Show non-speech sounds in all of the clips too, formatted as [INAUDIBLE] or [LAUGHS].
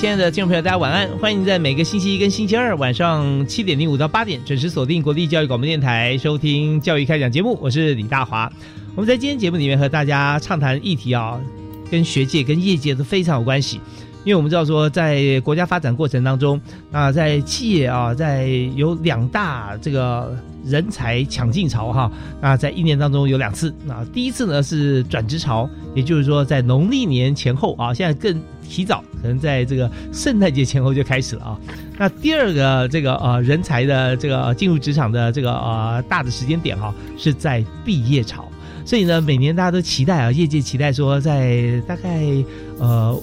亲爱的听众朋友，大家晚安！欢迎在每个星期一跟星期二晚上七点零五到八点准时锁定国立教育广播电台，收听教育开讲节目。我是李大华。我们在今天节目里面和大家畅谈议题啊，跟学界、跟业界都非常有关系。因为我们知道说，在国家发展过程当中，啊，在企业啊，在有两大这个人才抢进潮哈，那在一年当中有两次。那第一次呢是转职潮，也就是说在农历年前后啊，现在更提早，可能在这个圣诞节前后就开始了啊。那第二个这个呃人才的这个进入职场的这个呃大的时间点哈，是在毕业潮。所以呢，每年大家都期待啊，业界期待说，在大概呃。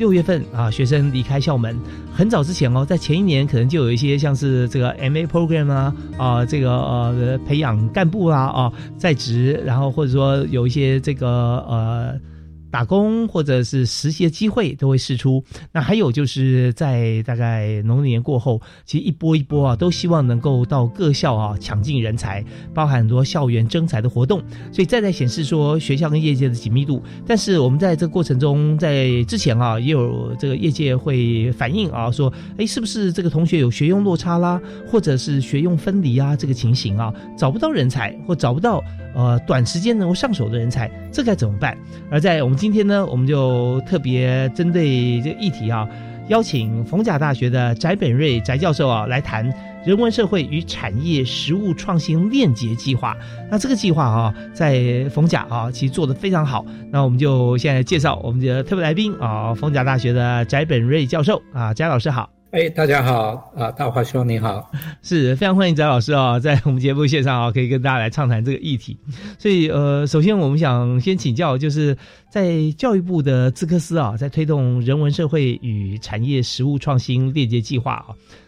六月份啊，学生离开校门很早之前哦，在前一年可能就有一些像是这个 M A program 啊啊，这个呃培养干部啊啊在职，然后或者说有一些这个呃。打工或者是实习的机会都会试出。那还有就是在大概农历年过后，其实一波一波啊，都希望能够到各校啊抢进人才，包含很多校园征才的活动。所以再在显示说学校跟业界的紧密度。但是我们在这个过程中，在之前啊，也有这个业界会反映啊，说哎，是不是这个同学有学用落差啦，或者是学用分离啊这个情形啊，找不到人才或找不到。呃，短时间能够上手的人才，这该怎么办？而在我们今天呢，我们就特别针对这个议题啊，邀请逢甲大学的翟本瑞翟教授啊来谈人文社会与产业实务创新链接计划。那这个计划啊，在逢甲啊，其实做的非常好。那我们就现在介绍我们的特别来宾啊，逢甲大学的翟本瑞教授啊，翟老师好。哎，大家好啊，大华兄你好，是非常欢迎翟老师啊，在我们节目线上啊，可以跟大家来畅谈这个议题。所以呃，首先我们想先请教，就是在教育部的资科司啊，在推动人文社会与产业实务创新链接计划啊，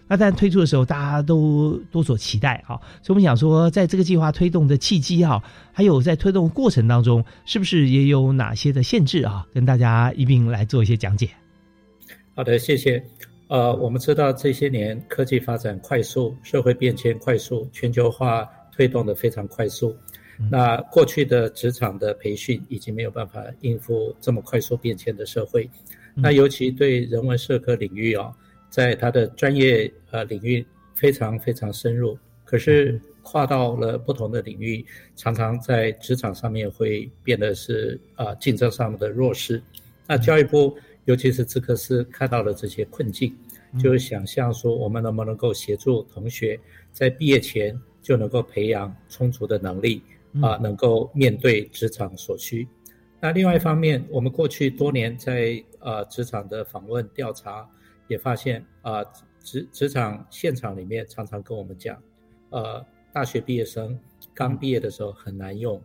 那在推出的时候，大家都多所期待啊，所以我们想说，在这个计划推动的契机啊，还有在推动过程当中，是不是也有哪些的限制啊？跟大家一并来做一些讲解。好的，谢谢。呃，我们知道这些年科技发展快速，社会变迁快速，全球化推动的非常快速。那过去的职场的培训已经没有办法应付这么快速变迁的社会。那尤其对人文社科领域啊，在他的专业呃领域非常非常深入，可是跨到了不同的领域，常常在职场上面会变得是啊竞争上面的弱势。那教育部。尤其是资科斯看到了这些困境，就是想象说我们能不能够协助同学在毕业前就能够培养充足的能力啊，能够面对职场所需。那另外一方面，我们过去多年在呃职场的访问调查也发现啊，职职场现场里面常常跟我们讲，呃，大学毕业生刚毕业的时候很难用。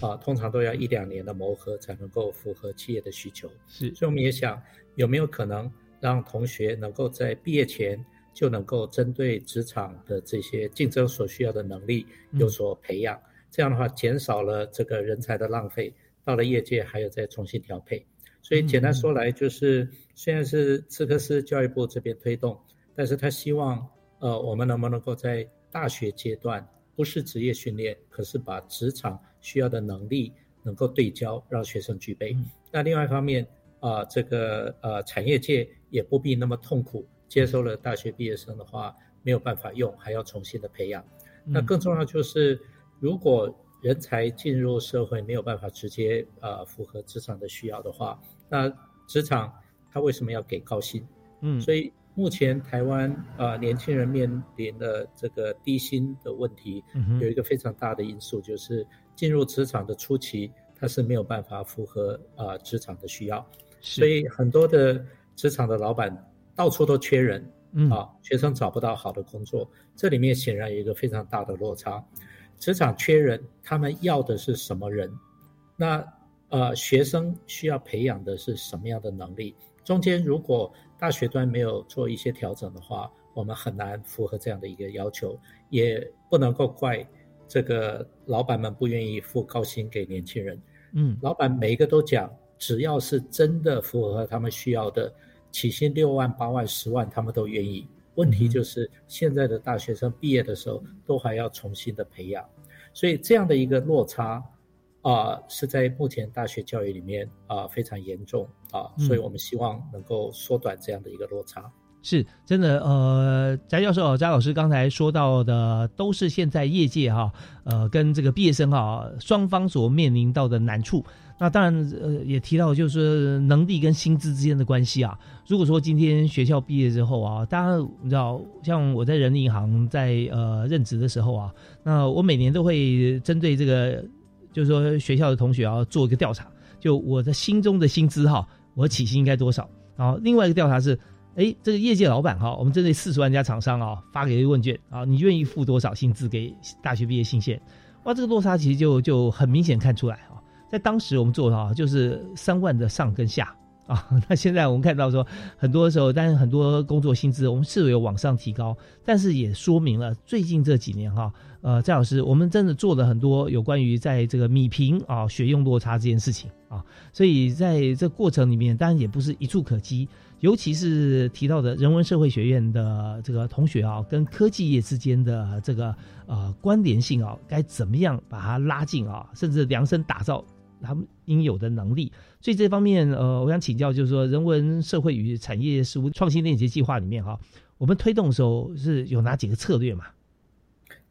啊，通常都要一两年的磨合才能够符合企业的需求。是，所以我们也想有没有可能让同学能够在毕业前就能够针对职场的这些竞争所需要的能力有所培养，这样的话减少了这个人才的浪费，到了业界还有再重新调配。所以简单说来，就是虽然是斯科斯教育部这边推动，但是他希望呃我们能不能够在大学阶段。不是职业训练，可是把职场需要的能力能够对焦，让学生具备。那另外一方面啊，这个呃产业界也不必那么痛苦，接收了大学毕业生的话没有办法用，还要重新的培养。那更重要就是，如果人才进入社会没有办法直接呃符合职场的需要的话，那职场他为什么要给高薪？嗯，所以目前台湾啊、年轻人面临的这个低薪的问题，嗯有一个非常大的因素，就是进入职场的初期，他是没有办法符合啊、职场的需要，所以很多的职场的老板到处都缺人，嗯啊，学生找不到好的工作，这里面显然有一个非常大的落差。职场缺人，他们要的是什么人？那呃，学生需要培养的是什么样的能力？中间如果大学端没有做一些调整的话，我们很难符合这样的一个要求，也不能够怪这个老板们不愿意付高薪给年轻人。嗯老板每一个都讲，只要是真的符合他们需要的，起薪六万、八万、十万，他们都愿意。问题就是现在的大学生毕业的时候，都还要重新的培养，所以这样的一个落差，啊、是在目前大学教育里面啊、非常严重啊、嗯所以我们希望能够缩短这样的一个落差。是真的，呃，翟教授、翟老师刚才说到的，都是现在业界哈，呃，跟这个毕业生哈双方所面临到的难处。那当然，呃，也提到就是能力跟薪资之间的关系啊。如果说今天学校毕业之后啊，当然你知道，像我在人力银行在呃任职的时候啊，那我每年都会针对这个，就是说学校的同学啊做一个调查，就我的心中的薪资哈，我起薪应该多少？然后另外一个调查是。哎，这个业界老板哈，我们针对四十万家厂商啊，发给一个问卷啊，你愿意付多少薪资给大学毕业新鲜？哇，这个落差其实就就很明显看出来啊，在当时我们做的啊，就是三万的上跟下啊。[LAUGHS] 那现在我们看到说，很多时候，但是很多工作薪资我们是有往上提高，但是也说明了最近这几年哈，呃，蔡老师，我们真的做了很多有关于在这个米平啊学用落差这件事情啊，所以在这过程里面，当然也不是一触可及。尤其是提到的人文社会学院的这个同学啊，跟科技业之间的这个呃关联性啊，该怎么样把它拉近啊，甚至量身打造他们应有的能力。所以这方面呃，我想请教，就是说人文社会与产业事务创新链接计划里面哈、我们推动的时候是有哪几个策略嘛？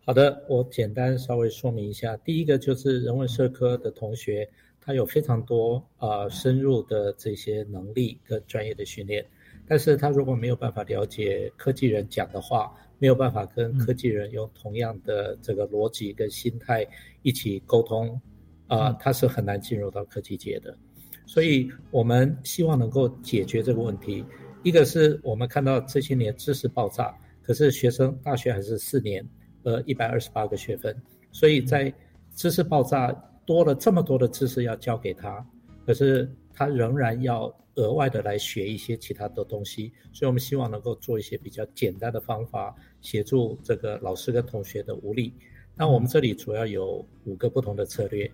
好的，我简单稍微说明一下。第一个就是人文社科的同学，他有非常多呃深入的这些能力跟专业的训练，但是他如果没有办法了解科技人讲的话，没有办法跟科技人用同样的这个逻辑跟心态一起沟通，啊、他是很难进入到科技界的。所以我们希望能够解决这个问题。一个是我们看到这些年知识爆炸，可是学生大学还是四年，呃，一百二十八个学分，所以在知识爆炸多了这么多的知识要教给他，可是他仍然要额外的来学一些其他的东西，所以我们希望能够做一些比较简单的方法，协助这个老师跟同学的无力。那我们这里主要有五个不同的策略。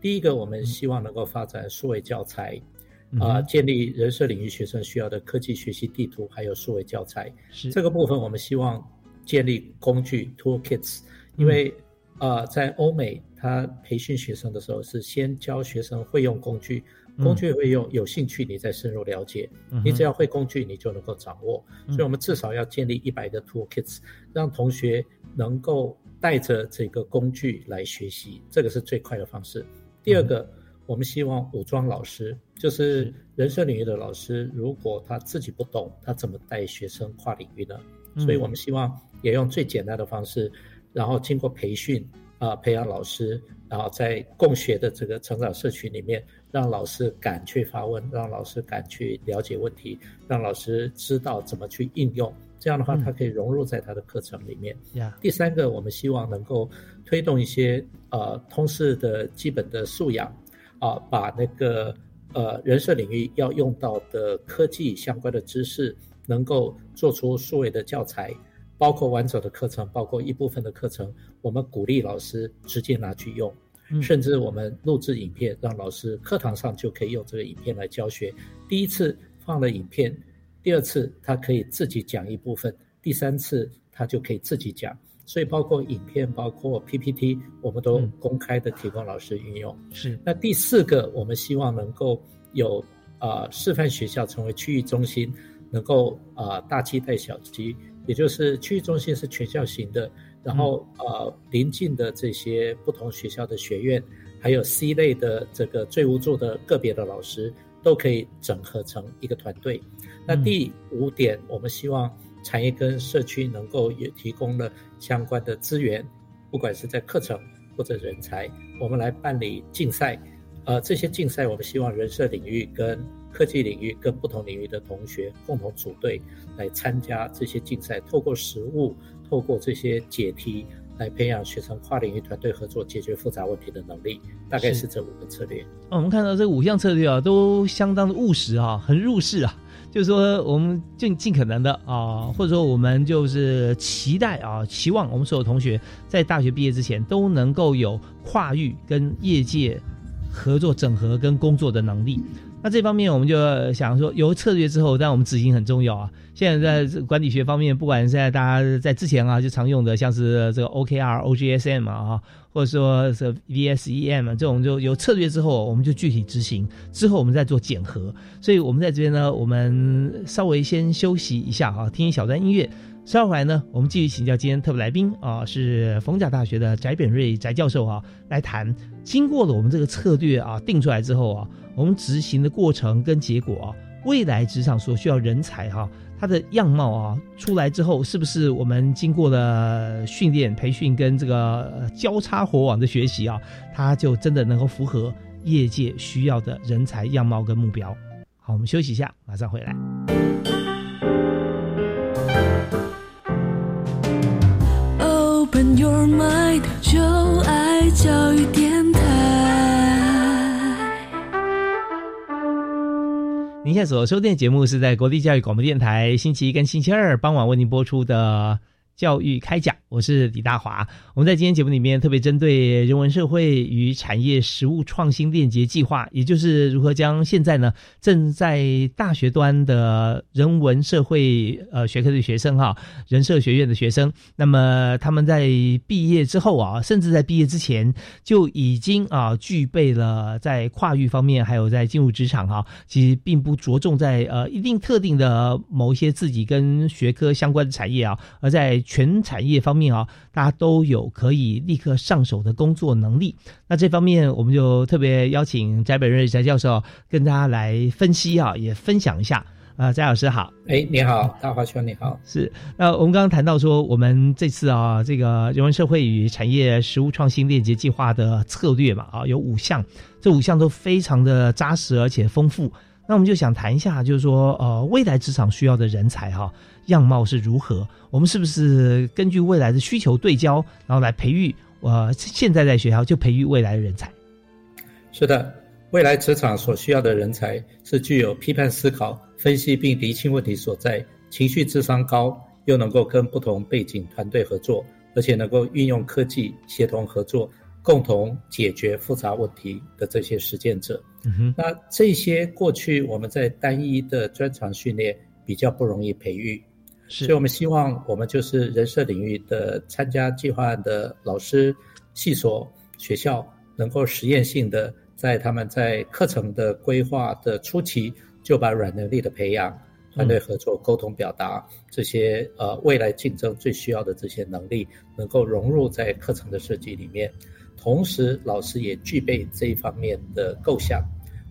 第一个，我们希望能够发展数位教材，啊、嗯建立人社领域学生需要的科技学习地图，还有数位教材。是这个部分，我们希望建立工具 toolkits，因为呃，在欧美，他培训学生的时候是先教学生会用工具，工具会用，有兴趣你再深入了解。嗯你只要会工具，你就能够掌握。所以我们至少要建立一百个 toolkits，让同学能够带着这个工具来学习，这个是最快的方式。第二个，我们希望武装老师，就是人生领域的老师，如果他自己不懂，他怎么带学生跨领域呢？所以我们希望也用最简单的方式，然后经过培训啊、培养老师，然后在共学的这个成长社群里面，让老师敢去发问，让老师敢去了解问题，让老师知道怎么去应用。这样的话，它可以融入在他的课程里面。呀，第三个，我们希望能够推动一些呃通识的基本的素养，啊、把那个呃人社领域要用到的科技相关的知识，能够做出数位的教材，包括完整的课程，包括一部分的课程，我们鼓励老师直接拿去用。嗯甚至我们录制影片，让老师课堂上就可以用这个影片来教学。第一次放了影片，第二次他可以自己讲一部分，第三次他就可以自己讲。所以包括影片，包括 PPT，我们都嗯公开的提供老师运用。是那第四个，我们希望能够有啊、呃示范学校成为区域中心，能够啊、呃大期带小鸡，也就是区域中心是全校型的，然后呃邻近的这些不同学校的学院，还有 C 类的这个最无助的个别的老师，都可以整合成一个团队。那第五点，我们希望产业跟社区能够也提供了相关的资源，不管是在课程或者人才，我们来办理竞赛。呃，这些竞赛我们希望人社领域跟科技领域跟不同领域的同学共同组队来参加这些竞赛，透过实物，透过这些解题。来培养学生跨领域团队合作、解决复杂问题的能力，大概是这五个策略。我们看到这五项策略啊，都相当的务实啊，很入世啊。就是说，我们尽尽可能的啊，或者说我们就是期待啊，期望我们所有同学在大学毕业之前都能够有跨域跟业界合作、整合跟工作的能力。那这方面我们就想说，有策略之后，但我们执行很重要啊。现在在管理学方面，不管是在大家在之前啊，就常用的像是这个 OKR、OGSM 啊，或者说是 VSEM 啊这种，就有策略之后，我们就具体执行，之后我们再做检核。所以我们在这边呢，我们稍微先休息一下啊，听一小段音乐。稍后来呢，我们继续请教今天特别来宾啊，是逢甲大学的翟本瑞翟教授啊，来谈经过了我们这个策略啊定出来之后啊。我们执行的过程跟结果啊，未来职场所需要人才哈，它的样貌啊出来之后，是不是我们经过了训练、培训跟这个交叉火网的学习啊，它就真的能够符合业界需要的人才样貌跟目标？好，我们休息一下，马上回来。Or mind，就爱教育电台。您现在所收听的节目是在国立教育广播电台星期一跟星期二傍晚为您播出的。教育开讲，我是李大华。我们在今天节目里面特别针对人文社会与产业实务创新链接计划，也就是如何将现在呢正在大学端的人文社会呃学科的学生哈，人社学院的学生，那么他们在毕业之后啊，甚至在毕业之前就已经啊具备了在跨域方面，还有在进入职场哈，其实并不着重在呃一定特定的某一些自己跟学科相关的产业啊，而在全产业方面啊，大家都有可以立刻上手的工作能力。那这方面，我们就特别邀请翟本瑞翟教授跟大家来分析啊，也分享一下。啊，翟老师好，哎，你好，大华兄你好。是，那我们刚刚谈到说，我们这次啊，这个人文社会与产业实务创新链接计划的策略嘛，啊，有五项，这五项都非常的扎实而且丰富。那我们就想谈一下，就是说，呃，未来职场需要的人才哈。样貌是如何？我们是不是根据未来的需求对焦，然后来培育？呃，现在在学校就培育未来的人才。是的，未来职场所需要的人才是具有批判思考、分析并厘清问题所在、情绪智商高，又能够跟不同背景团队合作，而且能够运用科技协同合作，共同解决复杂问题的这些实践者。嗯哼，那这些过去我们在单一的专长训练比较不容易培育。所以我们希望，我们就是人社领域的参加计划案的老师、系所、学校，能够实验性的在他们在课程的规划的初期，就把软能力的培养、团队合作、沟通表达这些呃未来竞争最需要的这些能力，能够融入在课程的设计里面，同时老师也具备这一方面的构想。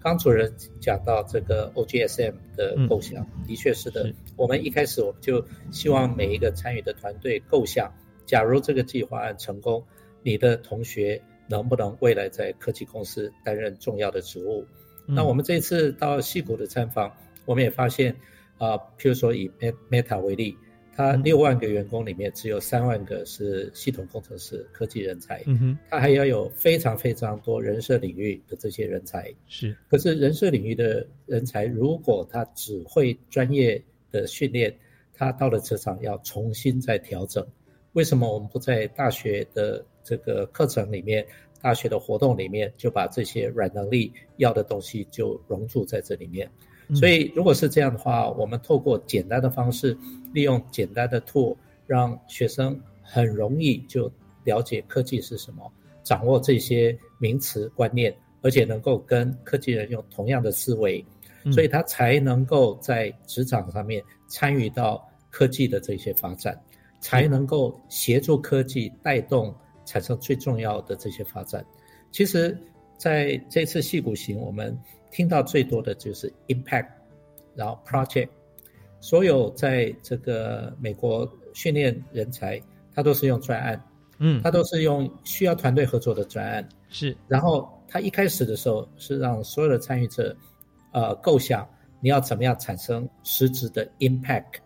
刚主任讲到这个 OGSM 的构想，的确是的。我们一开始我们就希望每一个参与的团队构想，假如这个计划案成功，你的同学能不能未来在科技公司担任重要的职务？那我们这次到戏谷的参访，我们也发现，啊，譬如说以 Meta 为例。他六万个员工里面只有三万个是系统工程师、科技人才，嗯哼，他还要有非常非常多人社领域的这些人才，是。可是人社领域的人才，如果他只会专业的训练，他到了职场要重新再调整。为什么我们不在大学的这个课程里面、大学的活动里面就把这些软能力要的东西就融入在这里面？所以，如果是这样的话，我们透过简单的方式，利用简单的 tool，让学生很容易就了解科技是什么，掌握这些名词观念，而且能够跟科技人用同样的思维，所以他才能够在职场上面参与到科技的这些发展，才能够协助科技带动产生最重要的这些发展。其实，在这次戏骨行，我们。听到最多的就是 impact，然后 project。所有在这个美国训练人才，他都是用专案，嗯，他都是用需要团队合作的专案。是，然后他一开始的时候是让所有的参与者，呃，构想你要怎么样产生实质的 impact，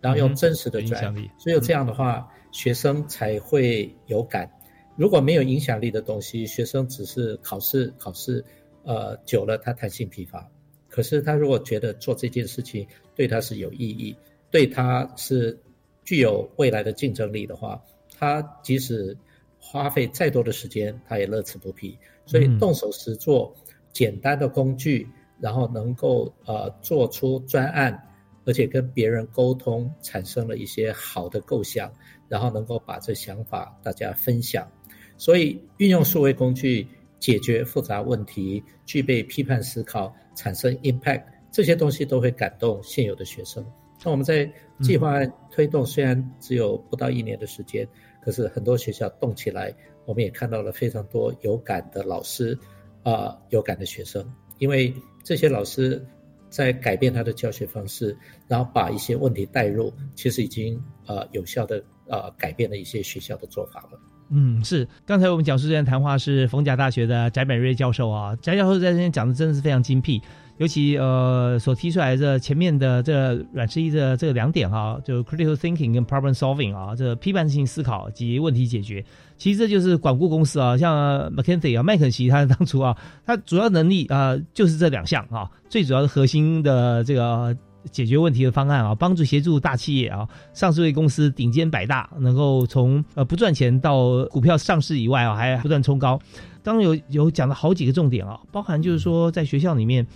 然后用真实的专案。只有这样的话，学生才会有感。如果没有影响力的东西，学生只是考试考试，呃，久了他弹性疲乏。可是他如果觉得做这件事情对他是有意义，对他是具有未来的竞争力的话，他即使花费再多的时间，他也乐此不疲。所以动手实做，简单的工具，然后能够呃做出专案，而且跟别人沟通，产生了一些好的构想，然后能够把这想法大家分享。所以运用数位工具。解决复杂问题，具备批判思考，产生 impact，这些东西都会感动现有的学生。那我们在计划案推动，虽然只有不到一年的时间，可是很多学校动起来，我们也看到了非常多有感的老师，啊，有感的学生。因为这些老师在改变他的教学方式，然后把一些问题带入，其实已经呃有效的呃改变了一些学校的做法了。嗯，是。刚才我们讲述这段谈话是逢甲大学的翟美瑞教授啊，翟教授在这边讲的真的是非常精辟，尤其呃所提出来的前面的这软实力的这两点哈，就 critical thinking 跟 problem solving 啊，这批判性思考及问题解决，其实这就是管顾公司啊，像 McKinsey 啊，麦肯锡他当初啊，他主要能力啊就是这两项啊，最主要的核心的这个。解决问题的方案啊，帮助协助大企业啊，上市公司顶尖百大，能够从呃不赚钱到股票上市以外啊，还不断冲高。当然有有讲了好几个重点啊，包含就是说在学校里面，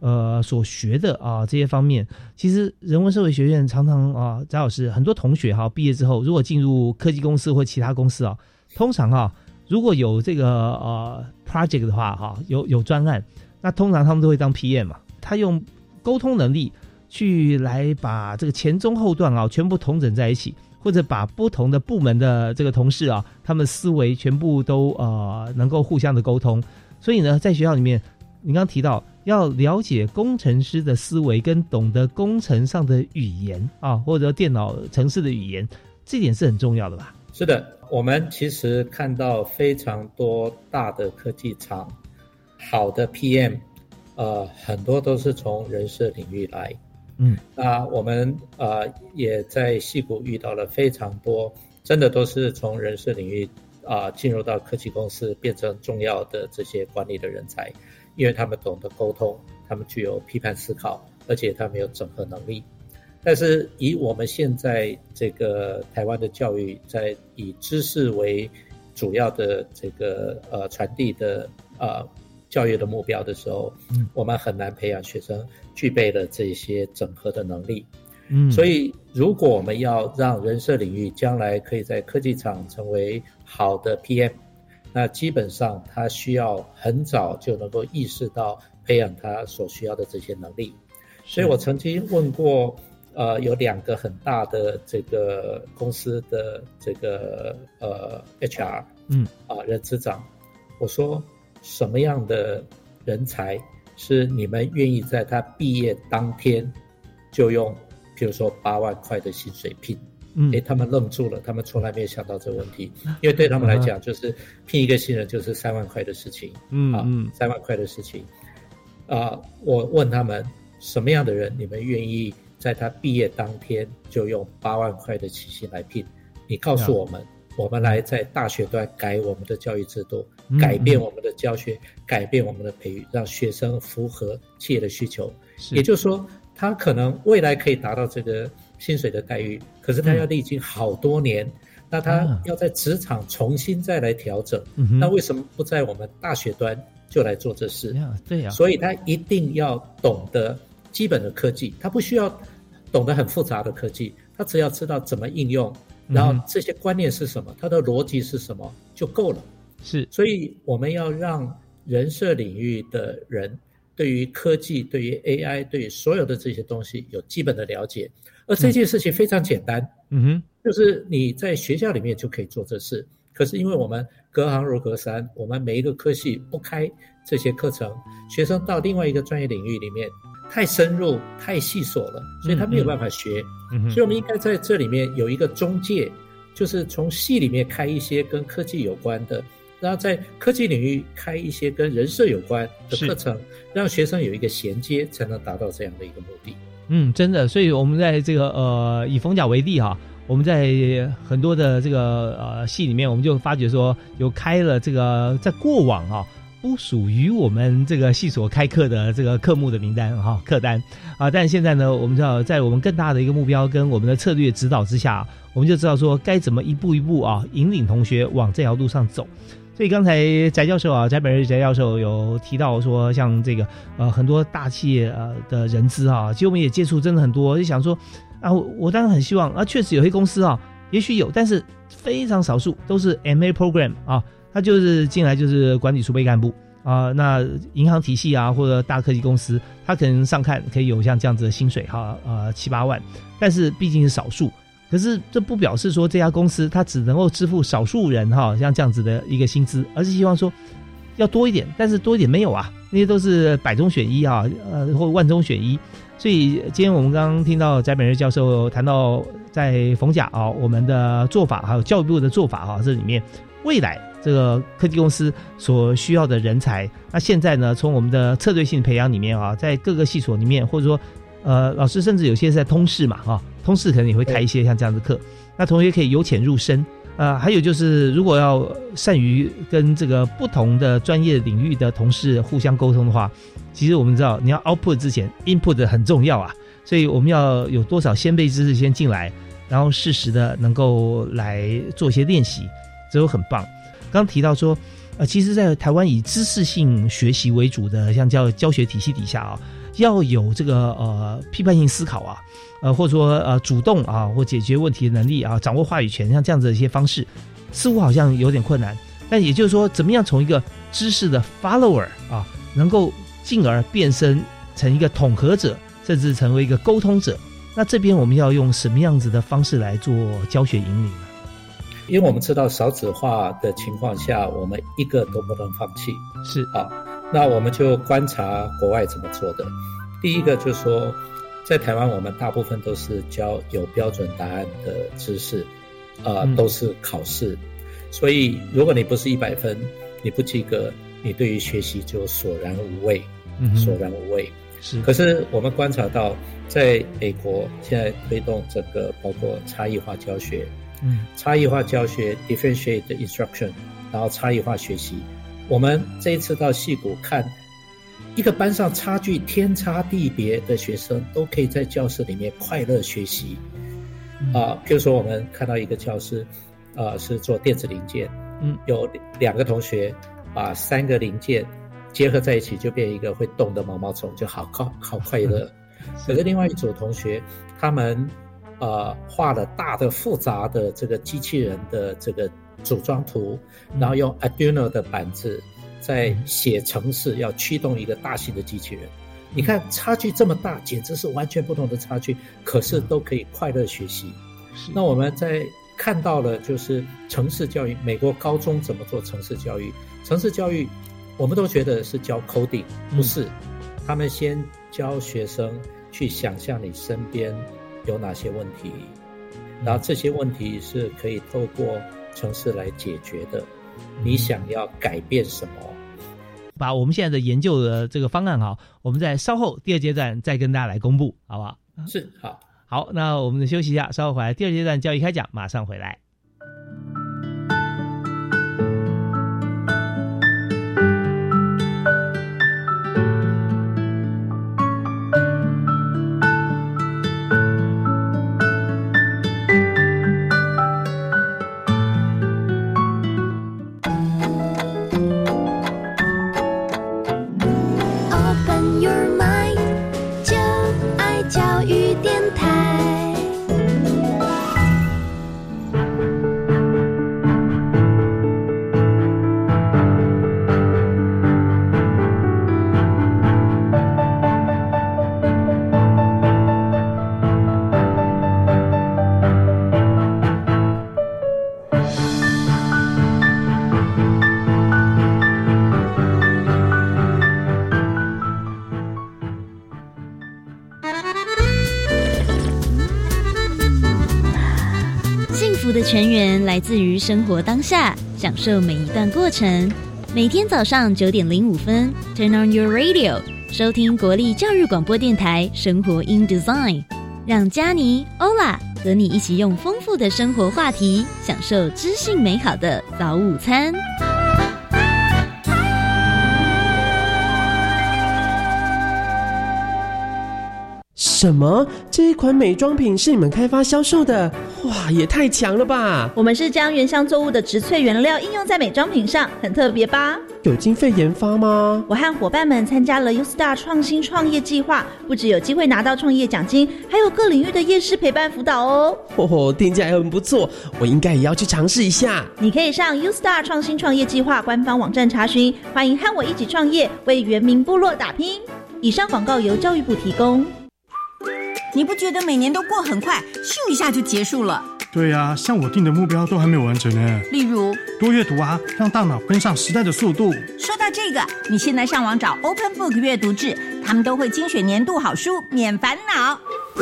呃所学的啊这些方面，其实人文社会学院常常啊，张老师很多同学哈毕业之后，如果进入科技公司或其他公司啊，通常啊如果有这个呃 project 的话哈，有有专案，那通常他们都会当 PM 嘛，他用沟通能力。去来把这个前中后段啊全部统整在一起，或者把不同的部门的这个同事啊，他们思维全部都呃能够互相的沟通。所以呢，在学校里面，你刚刚提到要了解工程师的思维，跟懂得工程上的语言啊，或者电脑城市的语言，这点是很重要的吧？是的，我们其实看到非常多大的科技厂，好的 PM，呃，很多都是从人事领域来。嗯，那我们呃也在戏谷遇到了非常多，真的都是从人事领域啊进入到科技公司，变成重要的这些管理的人才，因为他们懂得沟通，他们具有批判思考，而且他们有整合能力。但是以我们现在这个台湾的教育，在以知识为主要的这个呃传递的呃。教育的目标的时候，我们很难培养学生具备了这些整合的能力，嗯，所以如果我们要让人社领域将来可以在科技厂成为好的 PM，那基本上他需要很早就能够意识到培养他所需要的这些能力。所以我曾经问过，呃，有两个很大的这个公司的这个呃 HR，嗯，啊，人资长，我说。什么样的人才是你们愿意在他毕业当天就用，比如说八万块的薪水聘？嗯，哎，他们愣住了，他们从来没有想到这个问题，因为对他们来讲，就是聘一个新人就是三万块的事情，嗯啊，三万块的事情。啊，我问他们什么样的人你们愿意在他毕业当天就用八万块的起薪来聘？你告诉我们。我们来在大学端改我们的教育制度，改变我们的教学，改变我们的培育，让学生符合企业的需求。也就是说，他可能未来可以达到这个薪水的待遇，可是他要历经好多年，那他要在职场重新再来调整。那为什么不在我们大学端就来做这事？对呀，所以他一定要懂得基本的科技，他不需要懂得很复杂的科技，他只要知道怎么应用。然后这些观念是什么？它的逻辑是什么就够了。是，所以我们要让人设领域的人对于科技、对于 AI、对于所有的这些东西有基本的了解。而这件事情非常简单，嗯哼，就是你在学校里面就可以做这事。可是因为我们隔行如隔山，我们每一个科系不开这些课程，学生到另外一个专业领域里面太深入、太细琐了，所以他没有办法学。嗯所以我们应该在这里面有一个中介，就是从系里面开一些跟科技有关的，然后在科技领域开一些跟人设有关的课程，让学生有一个衔接，才能达到这样的一个目的。嗯，真的，所以我们在这个呃以冯甲为例哈，我们在很多的这个呃系里面，我们就发觉说有开了这个在过往哈、不属于我们这个系所开课的这个课目的名单哈、课单啊，但现在呢，我们知道在我们更大的一个目标跟我们的策略指导之下，我们就知道说该怎么一步一步啊引领同学往这条路上走。所以刚才翟教授啊，翟本日翟教授有提到说，像这个呃很多大企业呃的人资啊，其实我们也接触真的很多，就想说啊，我我当然很希望啊，确实有些公司啊，也许有，但是非常少数都是 M A program 啊，他就是进来就是管理储备干部啊，那银行体系啊或者大科技公司，他可能上看可以有像这样子的薪水哈，呃七八万，但是毕竟是少数。可是这不表示说这家公司它只能够支付少数人哈像这样子的一个薪资，而是希望说要多一点，但是多一点没有啊，那些都是百中选一啊，呃或万中选一。所以今天我们刚刚听到翟本瑞教授谈到在逢甲啊我们的做法，还有教育部的做法哈，这里面未来这个科技公司所需要的人才，那现在呢从我们的策略性培养里面啊，在各个系所里面或者说呃老师甚至有些是在通识嘛哈，通识可能也会开一些像这样的课，那同学可以由浅入深。呃，还有就是，如果要善于跟这个不同的专业领域的同事互相沟通的话，其实我们知道，你要 output 之前，input 很重要啊。所以我们要有多少先辈知识先进来，然后适时的能够来做一些练习，这都很棒。刚提到说，呃，其实，在台湾以知识性学习为主的，像教教学体系底下啊，要有这个呃批判性思考啊，呃，或者说呃主动啊或解决问题的能力啊，掌握话语权，像这样子的一些方式，似乎好像有点困难。但也就是说，怎么样从一个知识的 follower 啊，能够进而变身成一个统合者，甚至成为一个沟通者？那这边我们要用什么样子的方式来做教学引领？因为我们知道少子化的情况下，我们一个都不能放弃。是啊，那我们就观察国外怎么做的。第一个就是说，在台湾我们大部分都是教有标准答案的知识，啊、嗯都是考试，所以如果你不是一百分，你不及格，你对于学习就索然无味，嗯索然无味。是可是我们观察到，在美国现在推动这个包括差异化教学，嗯差异化教学 （differentiated instruction），然后差异化学习。我们这一次到戏谷看，一个班上差距天差地别的学生都可以在教室里面快乐学习。啊、譬如说我们看到一个教师，啊、是做电子零件，嗯，有两个同学把三个零件结合在一起，就变一个会动的毛毛虫，就好快好快乐。[LAUGHS] 可是另外一组同学，他们呃画了大的复杂的这个机器人的这个组装图，然后用 Arduino 的板子在写程式，要驱动一个大型的机器人。你看差距这么大，简直是完全不同的差距，可是都可以快乐学习。那我们在看到了就是城市教育，美国高中怎么做城市教育？城市教育，我们都觉得是教 coding，不是，他们先教学生去想象你身边有哪些问题，然后这些问题是可以透过城市来解决的。你想要改变什么？把我们现在的研究的这个方案哈，我们在稍后第二阶段再跟大家来公布，好不好？是好。好，那我们休息一下，稍后回来。第二阶段教育开讲，马上回来。来自于生活当下，享受每一段过程。每天早上九点零五分，Turn on your radio，收听国立教育广播电台《生活 in Design》，让佳妮、欧拉和你一起用丰富的生活话题，享受知性美好的早午餐。什么？这一款美妆品是你们开发销售的？哇，也太强了吧！我们是将原香作物的植萃原料应用在美妆品上，很特别吧？有经费研发吗？我和伙伴们参加了 U Star 创新创业计划，不只有机会拿到创业奖金，还有各领域的夜市陪伴辅导哦。嚯嚯，听起来很不错，我应该也要去尝试一下。你可以上 U Star 创新创业计划官方网站查询。欢迎和我一起创业，为原民部落打拼。以上广告由教育部提供。你不觉得每年都过很快，咻一下就结束了？对呀、像我定的目标都还没有完成呢。例如，多阅读啊，让大脑跟上时代的速度。说到这个，你现在上网找 Open Book 阅读志，他们都会精选年度好书，免烦恼。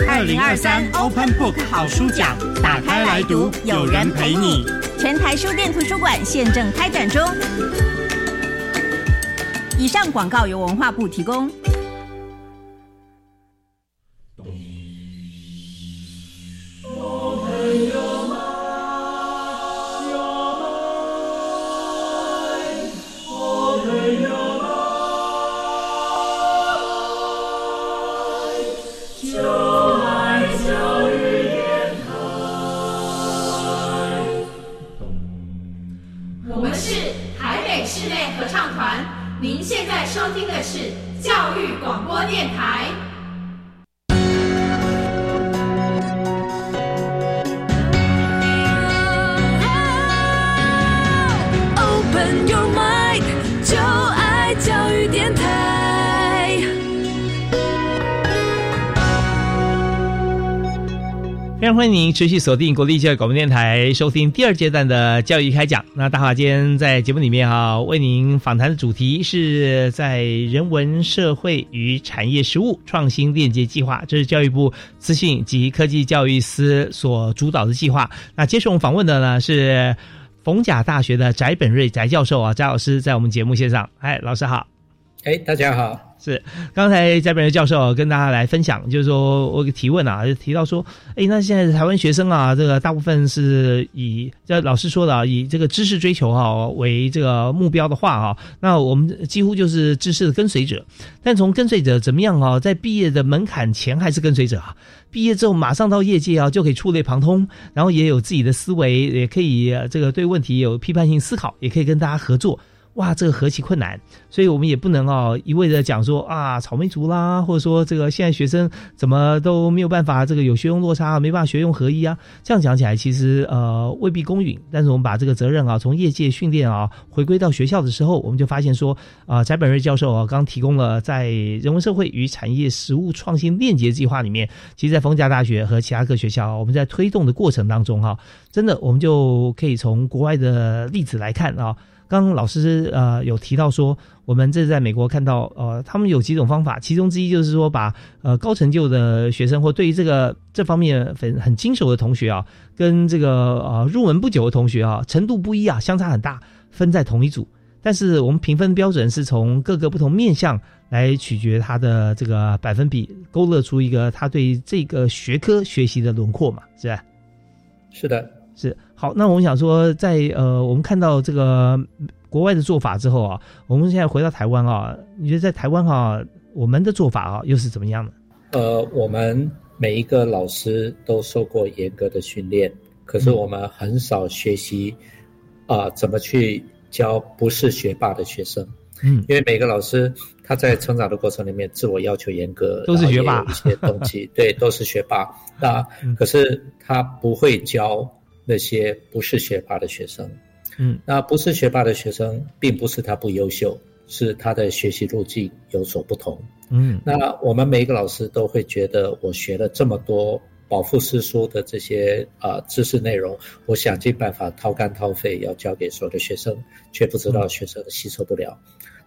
二零二三 Open Book 好书奖打开来读有人陪你。全台书店图书馆现正开展中。以上广告由文化部提供。收听的是教育广播电台。欢迎您持续锁定国立教育广播电台，收听第二阶段的教育开讲。那大华今天在节目里面哈、为您访谈的主题是在人文社会与产业实务创新链接计划，这是教育部资讯及科技教育司所主导的计划。那接受我们访问的呢是逢甲大学的翟本瑞翟教授啊，翟老师在我们节目线上，哎，老师好。哎，大家好。是，刚才翟本瑞教授跟大家来分享，就是说我有个提问啊，就提到说，哎，那现在台湾学生啊，这个大部分是以这老师说的啊，以这个知识追求哈、为这个目标的话啊，那我们几乎就是知识的跟随者。但从跟随者怎么样啊，在毕业的门槛前还是跟随者啊，毕业之后马上到业界啊，就可以触类旁通，然后也有自己的思维，也可以这个对问题有批判性思考，也可以跟大家合作。哇，这个何其困难！所以我们也不能哦一味的讲说啊草莓族啦，或者说这个现在学生怎么都没有办法这个有学用落差，没办法学用合一啊。这样讲起来，其实呃未必公允。但是我们把这个责任啊从业界训练啊回归到学校的时候，我们就发现说啊翟本瑞教授啊刚提供了在人文社会与产业实务创新链接计划里面，其实在逢甲大学和其他各学校，我们在推动的过程当中哈、真的我们就可以从国外的例子来看啊。刚刚老师呃有提到说，我们这是在美国看到呃，他们有几种方法，其中之一就是说把呃高成就的学生或对于这个这方面很很精熟的同学啊，跟这个呃入门不久的同学啊，程度不一啊，相差很大，分在同一组。但是我们评分标准是从各个不同面向来取决他的这个百分比，勾勒出一个他对这个学科学习的轮廓嘛，是吧？是的，是好，那我们想说在，呃，我们看到这个国外的做法之后啊，我们现在回到台湾啊，你觉得在台湾啊，我们的做法啊，又是怎么样呢？呃，我们每一个老师都受过严格的训练，可是我们很少学习啊、怎么去教不是学霸的学生。嗯，因为每个老师他在成长的过程里面自我要求严格，都是学霸一些东西，对，都是学霸。那可是他不会教那些不是学霸的学生。嗯，那不是学霸的学生，并不是他不优秀，是他的学习路径有所不同。嗯，那我们每一个老师都会觉得，我学了这么多饱腹诗书的这些啊、呃知识内容，我想尽办法掏肝掏肺要教给所有的学生，却不知道学生吸收不了。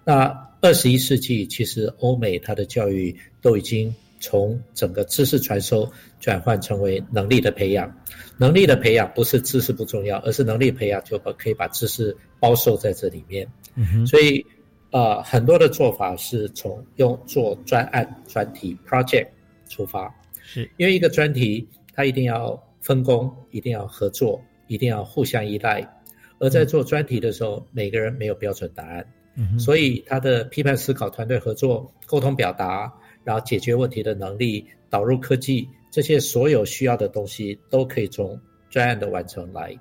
那二十一世纪，其实欧美它的教育都已经从整个知识传授转换成为能力的培养。能力的培养不是知识不重要，而是能力培养就把可以把知识包受在这里面。嗯所以，呃，很多的做法是从用做专案、专题 project 出发，是因为一个专题它一定要分工，一定要合作，一定要互相依赖。而在做专题的时候，每个人没有标准答案，嗯所以他的批判思考、团队合作、沟通表达，然后解决问题的能力、导入科技，这些所有需要的东西都可以从专案的完成来。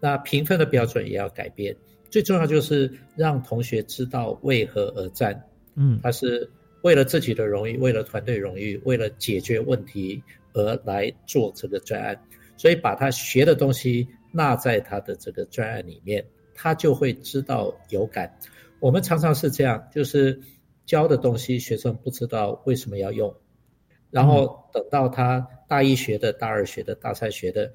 那评分的标准也要改变，最重要就是让同学知道为何而战。嗯他是为了自己的荣誉，为了团队荣誉，为了解决问题而来做这个专案，所以把他学的东西纳在他的这个专案里面，他就会知道有感。我们常常是这样，就是教的东西学生不知道为什么要用，然后等到他大一学的、大二学的、大三学的，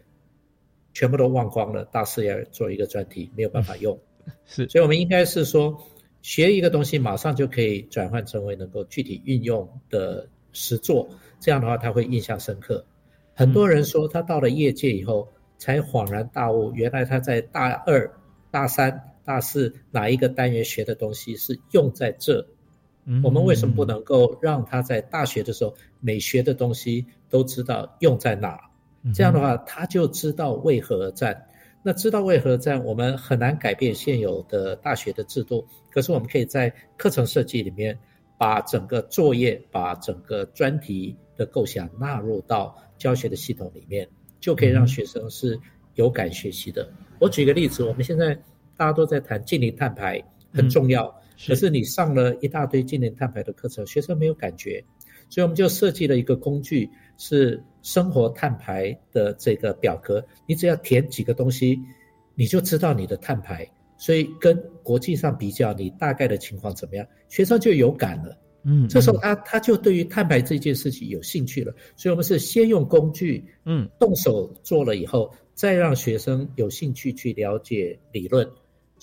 全部都忘光了，大四要做一个专题，没有办法用。[LAUGHS] 是，所以我们应该是说，学一个东西马上就可以转换成为能够具体运用的实作，这样的话他会印象深刻。很多人说他到了业界以后才恍然大悟，原来他在大二、大三、大四哪一个单元学的东西是用在这。嗯我们为什么不能够让他在大学的时候每学的东西都知道用在哪？这样的话，他就知道为何而战。那知道为何而战，我们很难改变现有的大学的制度。可是我们可以在课程设计里面，把整个作业、把整个专题的构想纳入到教学的系统里面，就可以让学生是有感学习的。我举个例子，我们现在大家都在谈近零碳排很重要，可是你上了一大堆近年碳排的课程，学生没有感觉，所以我们就设计了一个工具，是生活碳排的这个表格，你只要填几个东西，你就知道你的碳排，所以跟国际上比较，你大概的情况怎么样，学生就有感了。嗯，这时候他他就对于碳排这件事情有兴趣了，所以我们是先用工具，嗯，动手做了以后，再让学生有兴趣去了解理论，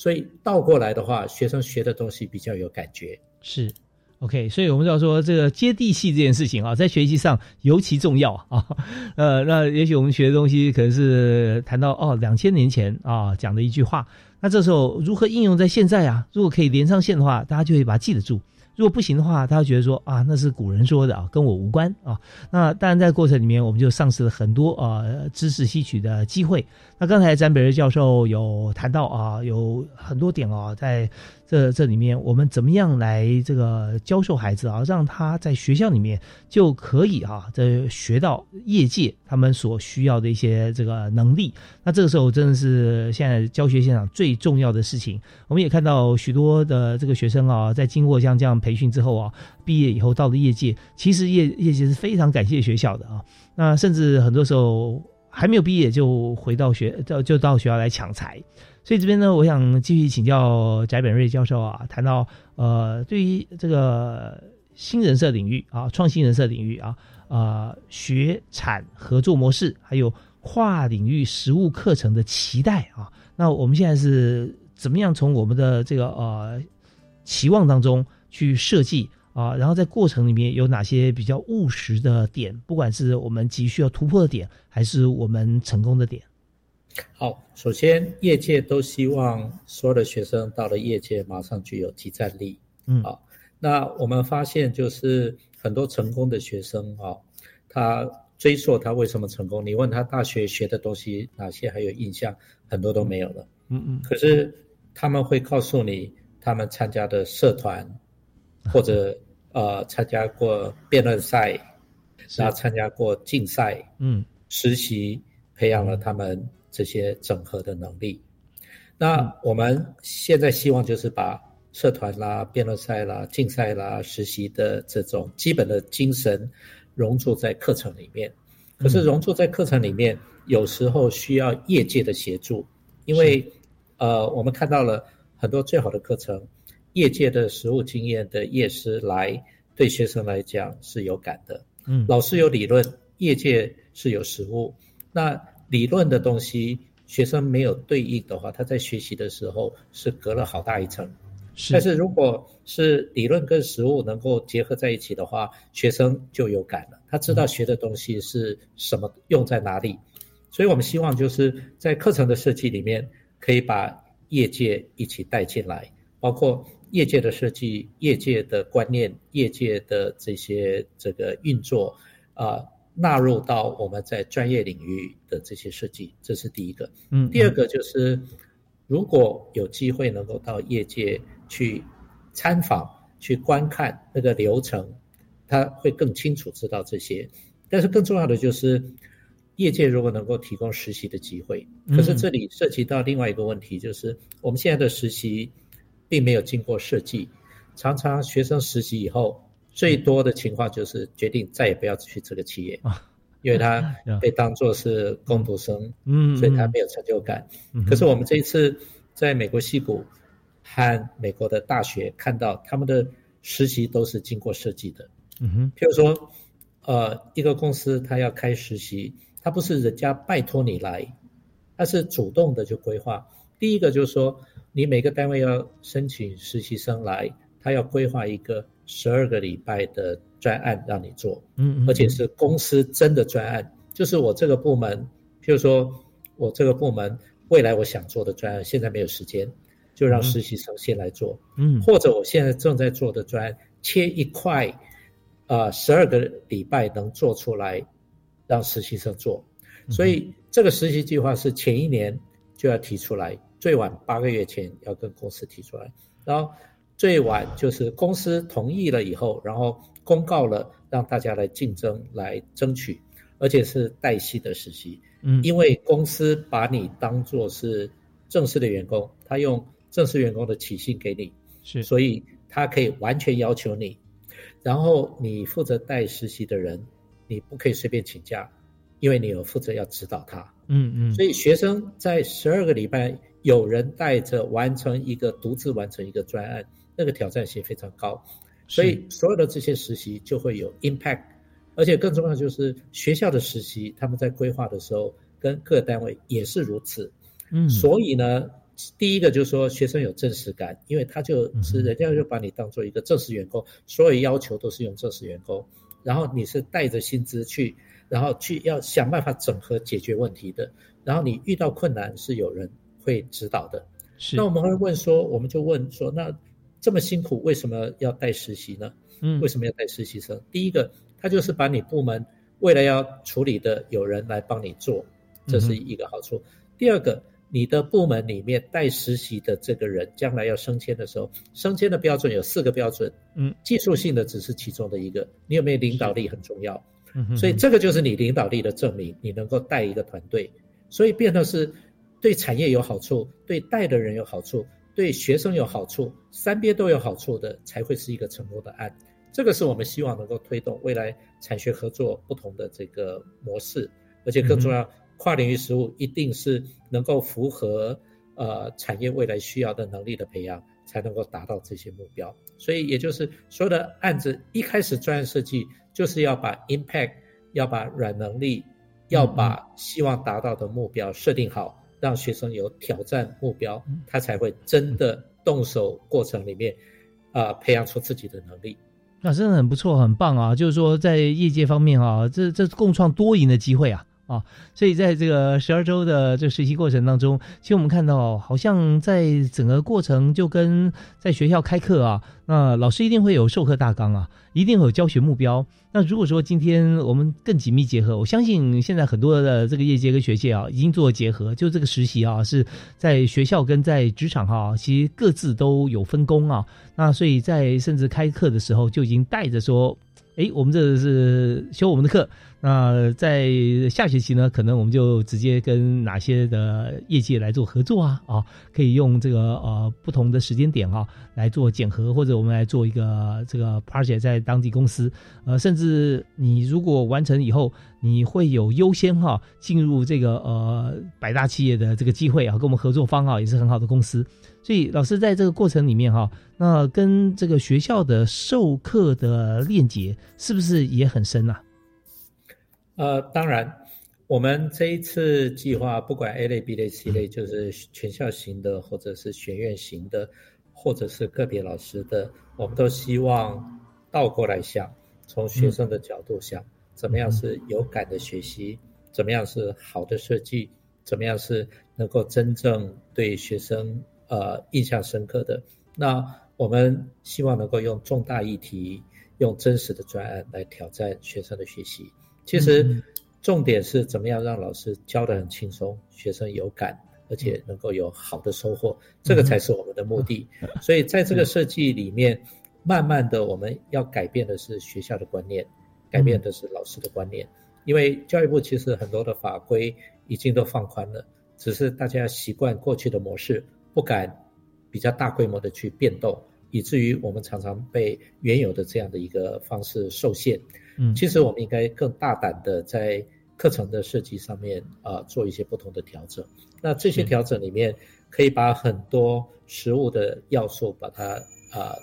所以倒过来的话，学生学的东西比较有感觉。是，OK，所以我们要说这个接地气这件事情啊，在学习上尤其重要啊。[LAUGHS] 呃，那也许我们学的东西可能是谈到哦，两千年前啊讲的一句话，那这时候如何应用在现在啊？如果可以连上线的话，大家就会把它记得住。如果不行的话，他觉得说啊，那是古人说的啊，跟我无关啊。那当然，在过程里面，我们就丧失了很多啊知识吸取的机会。那刚才詹北瑞教授有谈到啊，有很多点啊，在这这里面，我们怎么样来这个教授孩子啊，让他在学校里面就可以啊，这学到业界他们所需要的一些这个能力。那这个时候真的是现在教学现场最重要的事情。我们也看到许多的这个学生啊，在经过像这样培训之后啊，毕业以后到了业界，其实业业界是非常感谢学校的啊。那甚至很多时候还没有毕业就回到学，就就到学校来抢财。所以这边呢，我想继续请教翟本瑞教授啊，谈到呃，对于这个新人设领域啊，创新人设领域啊，呃，学产合作模式，还有跨领域实务课程的期待啊。那我们现在是怎么样从我们的这个呃期望当中去设计啊？然后在过程里面有哪些比较务实的点？不管是我们急需要突破的点，还是我们成功的点。好，首先业界都希望所有的学生到了业界马上具有即战力。嗯，啊，那我们发现就是很多成功的学生啊，他追溯他为什么成功，你问他大学学的东西哪些还有印象，很多都没有了。嗯嗯，可是他们会告诉你，他们参加的社团，[LAUGHS] 或者呃参加过辩论赛，然后参加过竞赛，嗯，实习培养了他们这些整合的能力。那我们现在希望就是把社团啦、辩论赛啦、竞赛啦、实习的这种基本的精神融入在课程里面。可是融入在课程里面，有时候需要业界的协助，因为呃，我们看到了很多最好的课程，业界的实务经验的业师来对学生来讲是有感的。嗯，老师有理论，业界是有实务。那理论的东西，学生没有对应的话，他在学习的时候是隔了好大一层。但是如果是理论跟实物能够结合在一起的话，学生就有感了，他知道学的东西是什么，用在哪里。所以我们希望就是在课程的设计里面，可以把业界一起带进来，包括业界的设计、业界的观念、业界的这些这个运作啊，纳入到我们在专业领域的这些设计，这是第一个。嗯，第二个就是如果有机会能够到业界。去参访、去观看那个流程，他会更清楚知道这些。但是更重要的就是，业界如果能够提供实习的机会，可是这里涉及到另外一个问题，就是我们现在的实习并没有经过设计，常常学生实习以后，最多的情况就是决定再也不要去这个企业，因为他 [LAUGHS] 被当作是工读生，嗯，所以他没有成就感。可是我们这一次在美国西谷。和美国的大学看到他们的实习都是经过设计的，嗯哼，譬如说，呃，一个公司他要开实习，他不是人家拜托你来，他是主动的就规划。第一个就是说，你每个单位要申请实习生来，他要规划一个十二个礼拜的专案让你做，嗯，而且是公司真的专案，就是我这个部门，譬如说我这个部门未来我想做的专案，现在没有时间。就让实习生先来做，嗯，或者我现在正在做的专案切一块，呃，十二个礼拜能做出来，让实习生做。所以这个实习计划是前一年就要提出来，最晚八个月前要跟公司提出来，然后最晚就是公司同意了以后，然后公告了让大家来竞争来争取，而且是带薪的实习，嗯，因为公司把你当做是正式的员工，他用。正式员工的起薪给你，是，所以他可以完全要求你，然后你负责带实习的人，你不可以随便请假，因为你有负责要指导他，嗯嗯，所以学生在十二个礼拜有人带着完成一个独自完成一个专案，那个挑战性非常高，所以所有的这些实习就会有 impact，而且更重要就是学校的实习，他们在规划的时候跟各单位也是如此，嗯，所以呢。第一个就是说，学生有正式感，因为他就是人家就把你当做一个正式员工，所有要求都是用正式员工，然后你是带着薪资去，然后去要想办法整合解决问题的，然后你遇到困难是有人会指导的。是。那我们会问说，我们就问说，那这么辛苦，为什么要带实习呢？嗯，为什么要带实习生？第一个，他就是把你部门未来要处理的有人来帮你做，这是一个好处。第二个。你的部门里面带实习的这个人，将来要升迁的时候，升迁的标准有四个标准，嗯，技术性的只是其中的一个，你有没有领导力很重要，嗯，所以这个就是你领导力的证明，你能够带一个团队，所以变得是对产业有好处，对带的人有好处，对学生有好处，三边都有好处的，才会是一个成功的案。这个是我们希望能够推动未来产学合作不同的这个模式，而且更重要。跨领域实务一定是能够符合呃产业未来需要的能力的培养，才能够达到这些目标。所以也就是所有的案子一开始专业设计就是要把 impact，要把软能力，要把希望达到的目标设定好，让学生有挑战目标，他才会真的动手过程里面啊培养出自己的能力。那真的很不错，很棒啊！就是说在业界方面啊，这这共创多赢的机会啊。啊，所以在这个十二周的这实习过程当中，其实我们看到，好像在整个过程就跟在学校开课啊，那老师一定会有授课大纲啊，一定会有教学目标。那如果说今天我们更紧密结合，我相信现在很多的这个业界跟学界啊，已经做了结合，就这个实习啊，是在学校跟在职场哈，其实各自都有分工啊。那所以在甚至开课的时候，就已经带着说。哎，我们这是修我们的课。那在下学期呢，可能我们就直接跟哪些的业界来做合作啊？啊，可以用这个呃不同的时间点啊来做检核，或者我们来做一个这个 project 在当地公司。呃，甚至你如果完成以后，你会有优先哈进入这个呃百大企业的这个机会啊，跟我们合作方啊也是很好的公司。所以老师在这个过程里面哈，那跟这个学校的授课的链接是不是也很深呐？呃，当然，我们这一次计划不管 A 类、B 类、C 类，就是全校型的或者是学院型的，或者是个别老师的，我们都希望倒过来想，从学生的角度想，怎么样是有感的学习，怎么样是好的设计，怎么样是能够真正对学生呃印象深刻的。那我们希望能够用重大议题，用真实的专案来挑战学生的学习。其实重点是怎么样让老师教得很轻松，学生有感。而且能够有好的收获，这个才是我们的目的。所以在这个设计里面，慢慢的我们要改变的是学校的观念，改变的是老师的观念。因为教育部其实很多的法规已经都放宽了，只是大家习惯过去的模式，不敢比较大规模的去变动，以至于我们常常被原有的这样的一个方式受限。嗯，其实我们应该更大胆的在。课程的设计上面啊，做一些不同的调整。那这些调整里面，可以把很多实物的要素把它啊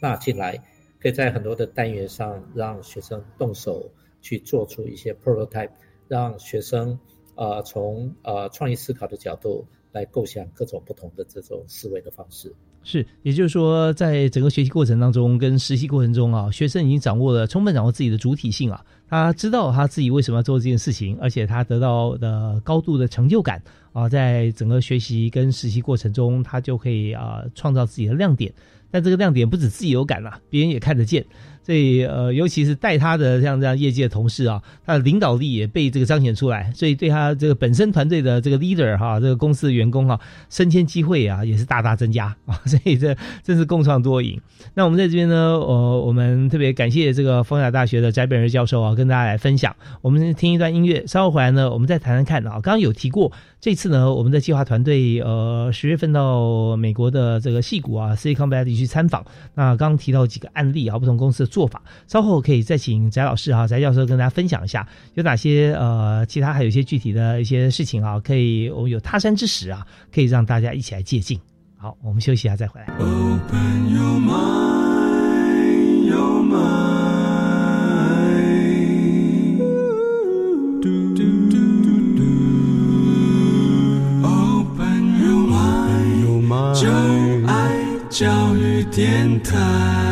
纳进来，可以在很多的单元上让学生动手去做出一些 prototype，让学生啊从呃创意思考的角度来构想各种不同的这种思维的方式。是，也就是说，在整个学习过程当中跟实习过程中啊，学生已经掌握了充分掌握自己的主体性啊，他知道他自己为什么要做这件事情，而且他得到的高度的成就感啊，在整个学习跟实习过程中，他就可以啊创造自己的亮点。但这个亮点不止自己有感啊，别人也看得见。所以呃，尤其是带他的像这样业界的同事啊，他的领导力也被这个彰显出来。所以对他这个本身团队的这个 leader 哈，这个公司的员工哈，升迁机会啊也是大大增加啊。所以这真是共创多赢。那我们在这边呢，呃，我们特别感谢这个丰雅大学的翟本瑞教授啊，跟大家来分享。我们听一段音乐，稍后回来呢，我们再谈谈看啊。刚刚有提过，这次呢，我们的计划团队呃十月份到美国的这个戏谷啊，Silicon Valley 去参访。那刚刚提到几个案例啊，不同公司的。做法，稍后可以再请翟老师哈，翟教授跟大家分享一下有哪些呃，其他还有一些具体的一些事情啊，可以我们有他山之石啊，可以让大家一起来借鉴。好，我们休息一下再回来。Open your mind, your mind. 教育电台。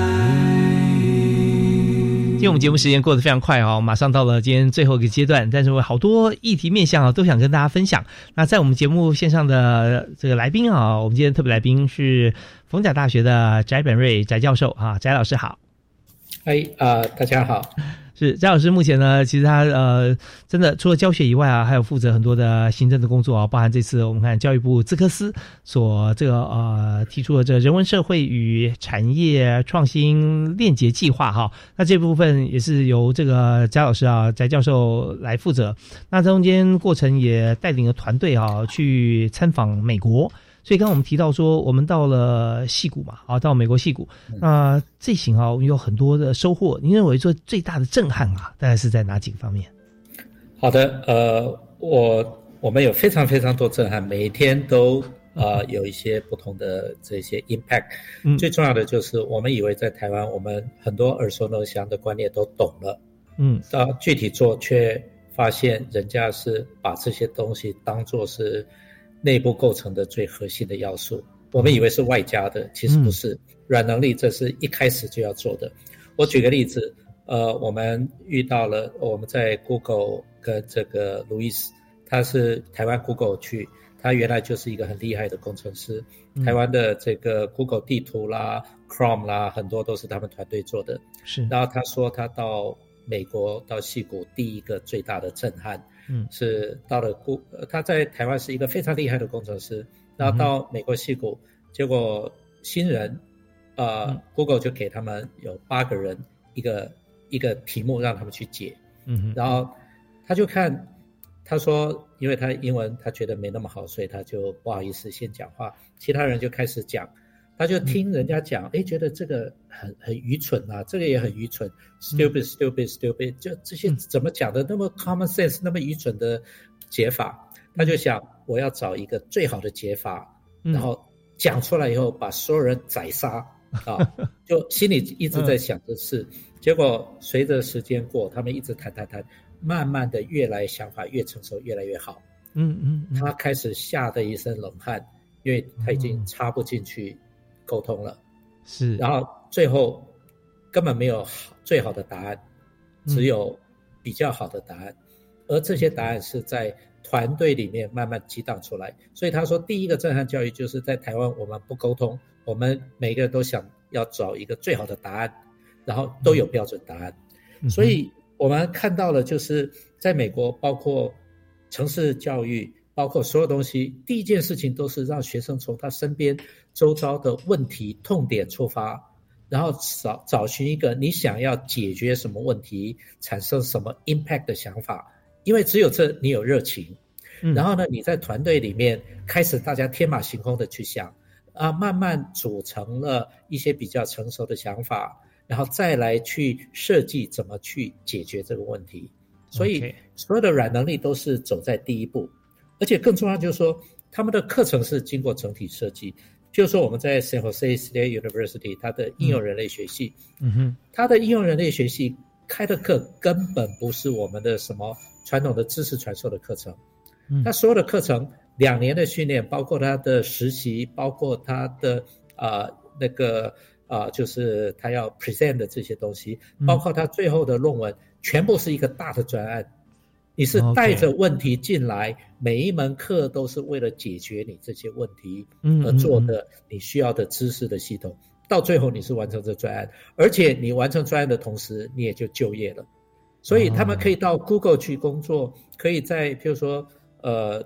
今天我们节目时间过得非常快哦，马上到了今天最后一个阶段，但是我好多议题面向啊，都想跟大家分享。那在我们节目线上的这个来宾啊，我们今天特别来宾是逢甲大学的翟本瑞翟教授啊，翟老师好。哎啊，大家好。是翟老师，目前呢，其实他呃，真的除了教学以外啊，还有负责很多的行政的工作啊，包含这次我们看教育部资科司所这个呃提出的这人文社会与产业创新链接计划哈，那这部分也是由这个翟老师啊，翟教授来负责。那中间过程也带领了团队啊去参访美国。所以刚刚我们提到说，我们到了戏谷嘛，啊，到美国戏谷，那这行啊，我们有很多的收获。您认为说最大的震撼啊，大概是在哪几个方面？好的，呃，我我们有非常非常多震撼，每一天都呃有一些不同的这些 impact。最重要的就是，我们以为在台湾，我们很多耳熟能详的观念都懂了，嗯，到具体做却发现人家是把这些东西当做是。内部构成的最核心的要素，我们以为是外加的，其实不是。软能力这是一开始就要做的。我举个例子，呃，我们遇到了我们在 Google 跟这个路易斯，他是台湾 Google 去，他原来就是一个很厉害的工程师。台湾的这个 Google 地图啦、Chrome 啦，很多都是他们团队做的。是。然后他说他到美国到西谷，第一个最大的震撼。嗯，是到了谷，他在台湾是一个非常厉害的工程师，然后到美国西谷，结果新人，呃，Google 就给他们有八个人一个一个题目让他们去解，嗯，然后他就看，他说，因为他英文他觉得没那么好，所以他就不好意思先讲话，其他人就开始讲。他就听人家讲，哎，觉得这个很很愚蠢啊，这个也很愚蠢，stupid，stupid，stupid，就这些怎么讲的那么 common sense，那么愚蠢的解法，他就想我要找一个最好的解法，然后讲出来以后把所有人宰杀 [LAUGHS] 啊，就心里一直在想的是，结果随着时间过，他们一直谈谈谈，慢慢的越来想法越成熟，越来越好，嗯嗯，他开始吓得一身冷汗，因为他已经插不进去。沟通了，是，然后最后根本没有好最好的答案，只有比较好的答案，而这些答案是在团队里面慢慢激荡出来。所以他说，第一个震撼教育就是在台湾我们不沟通，我们每个人都想要找一个最好的答案，然后都有标准答案，所以我们看到了就是在美国，包括城市教育。包括所有东西，第一件事情都是让学生从他身边周遭的问题痛点出发，然后找找寻一个你想要解决什么问题，产生什么 impact 的想法。因为只有这你有热情，然后呢，你在团队里面开始大家天马行空的去想，啊，慢慢组成了一些比较成熟的想法，然后再来去设计怎么去解决这个问题。所以所有的软能力都是走在第一步。而且更重要就是说，他们的课程是经过整体设计。譬如说，我们在 San Jose State University，它的应用人类学系，嗯哼，它的应用人类学系开的课根本不是我们的什么传统的知识传授的课程。嗯，它所有的课程两年的训练，包括它的实习，包括它的啊那个啊，就是他要 present 的这些东西，包括他最后的论文，全部是一个大的专案。你是带着问题进来，每一门课都是为了解决你这些问题而做的，你需要的知识的系统，到最后你是完成这专案，而且你完成专案的同时，你也就就业了。所以他们可以到 Google 去工作，可以在譬如说，呃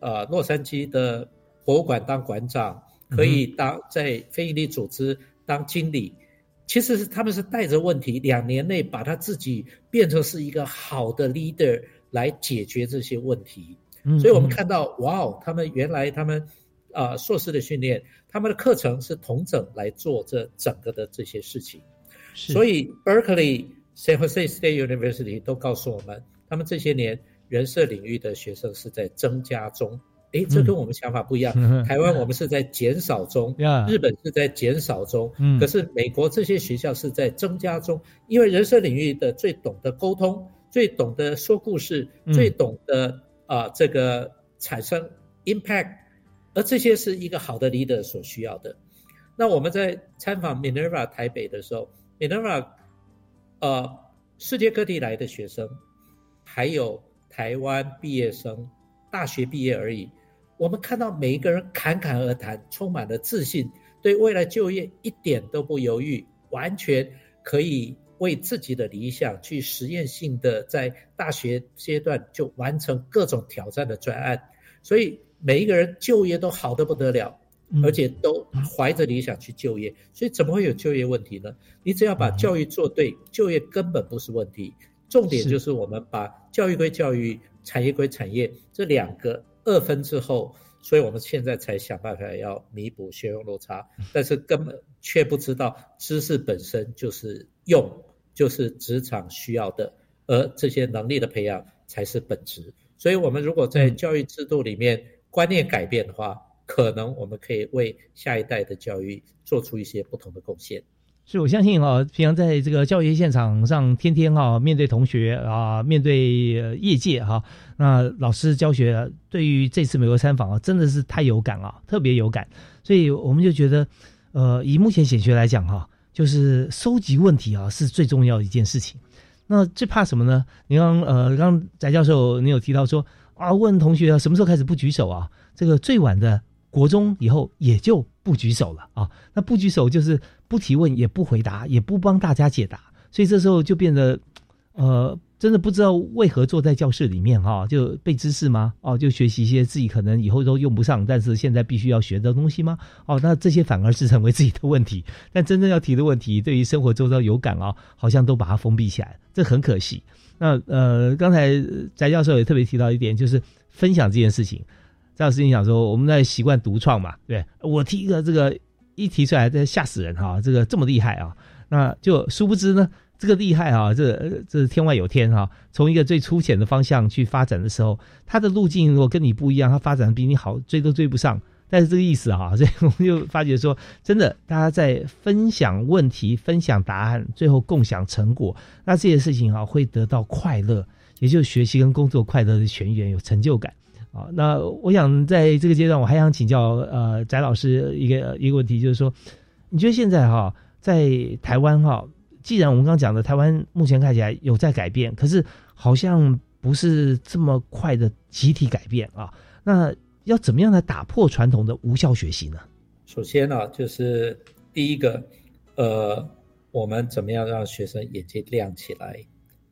呃，洛杉矶的博物馆当馆长，可以当在非营利组织当经理。其实是他们是带着问题，两年内把他自己变成是一个好的 leader。来解决这些问题，所以我们看到，哇哦，他们原来他们啊硕士的训练，他们的课程是同整来做这整个的这些事情。所以 Berkeley、San Jose State University 都告诉我们，他们这些年人设领域的学生是在增加中。诶，这跟我们想法不一样。[LAUGHS] 台湾我们是在减少中，[LAUGHS] 日本是在减少中，可是美国这些学校是在增加中，因为人设领域的最懂得沟通。最懂得说故事，最懂得啊，这个产生 impact，而这些是一个好的 leader 所需要的。那我们在参访 Minerva 台北的时候，Minerva，呃，世界各地来的学生，还有台湾毕业生，大学毕业而已。我们看到每一个人侃侃而谈，充满了自信，对未来就业一点都不犹豫，完全可以。为自己的理想去实验性的在大学阶段就完成各种挑战的专案，所以每一个人就业都好的不得了，而且都怀着理想去就业，所以怎么会有就业问题呢？你只要把教育做对，就业根本不是问题。重点就是我们把教育归教育，产业归产业这两个二分之后，所以我们现在才想办法要弥补学用落差，但是根本却不知道知识本身就是用。就是职场需要的，而这些能力的培养才是本质。所以，我们如果在教育制度里面观念改变的话，可能我们可以为下一代的教育做出一些不同的贡献。所以我相信啊，平常在这个教育现场上，天天啊面对同学啊，面对业界哈，那老师教学对于这次美国参访啊，真的是太有感啊，特别有感。所以我们就觉得，呃，以目前显学来讲哈。就是收集问题啊，是最重要的一件事情。那最怕什么呢？你刚呃，刚翟教授你有提到说啊，问同学什么时候开始不举手啊？这个最晚的国中以后也就不举手了啊。那不举手就是不提问，也不回答，也不帮大家解答，所以这时候就变得呃。真的不知道为何坐在教室里面哈，就背知识吗？哦，就学习一些自己可能以后都用不上，但是现在必须要学的东西吗？哦，那这些反而是成为自己的问题。[LAUGHS] 但真正要提的问题，对于生活周遭有感啊，好像都把它封闭起来，这很可惜。那呃，刚才翟教授也特别提到一点，就是分享这件事情。这样事情想说，我们在习惯独创嘛，对我提一个这个一提出来，这吓死人哈，这个这么厉害啊，那就殊不知呢。这个厉害啊！这这天外有天哈！从一个最粗浅的方向去发展的时候，它的路径如果跟你不一样，它发展比你好，追都追不上。但是这个意思哈，[LAUGHS] 所以我们就发觉说，真的，大家在分享问题、分享答案，最后共享成果，那这些事情啊，会得到快乐，也就是学习跟工作快乐的泉源，有成就感啊。那我想在这个阶段，我还想请教呃翟老师一个一个问题，就是说。你觉得现在哈，在台湾哈，既然我们刚刚讲的台湾目前看起来有在改变，可是好像不是这么快的集体改变啊。那要怎么样来打破传统的无效学习呢？首先呢，就是第一个，呃，我们怎么样让学生眼睛亮起来，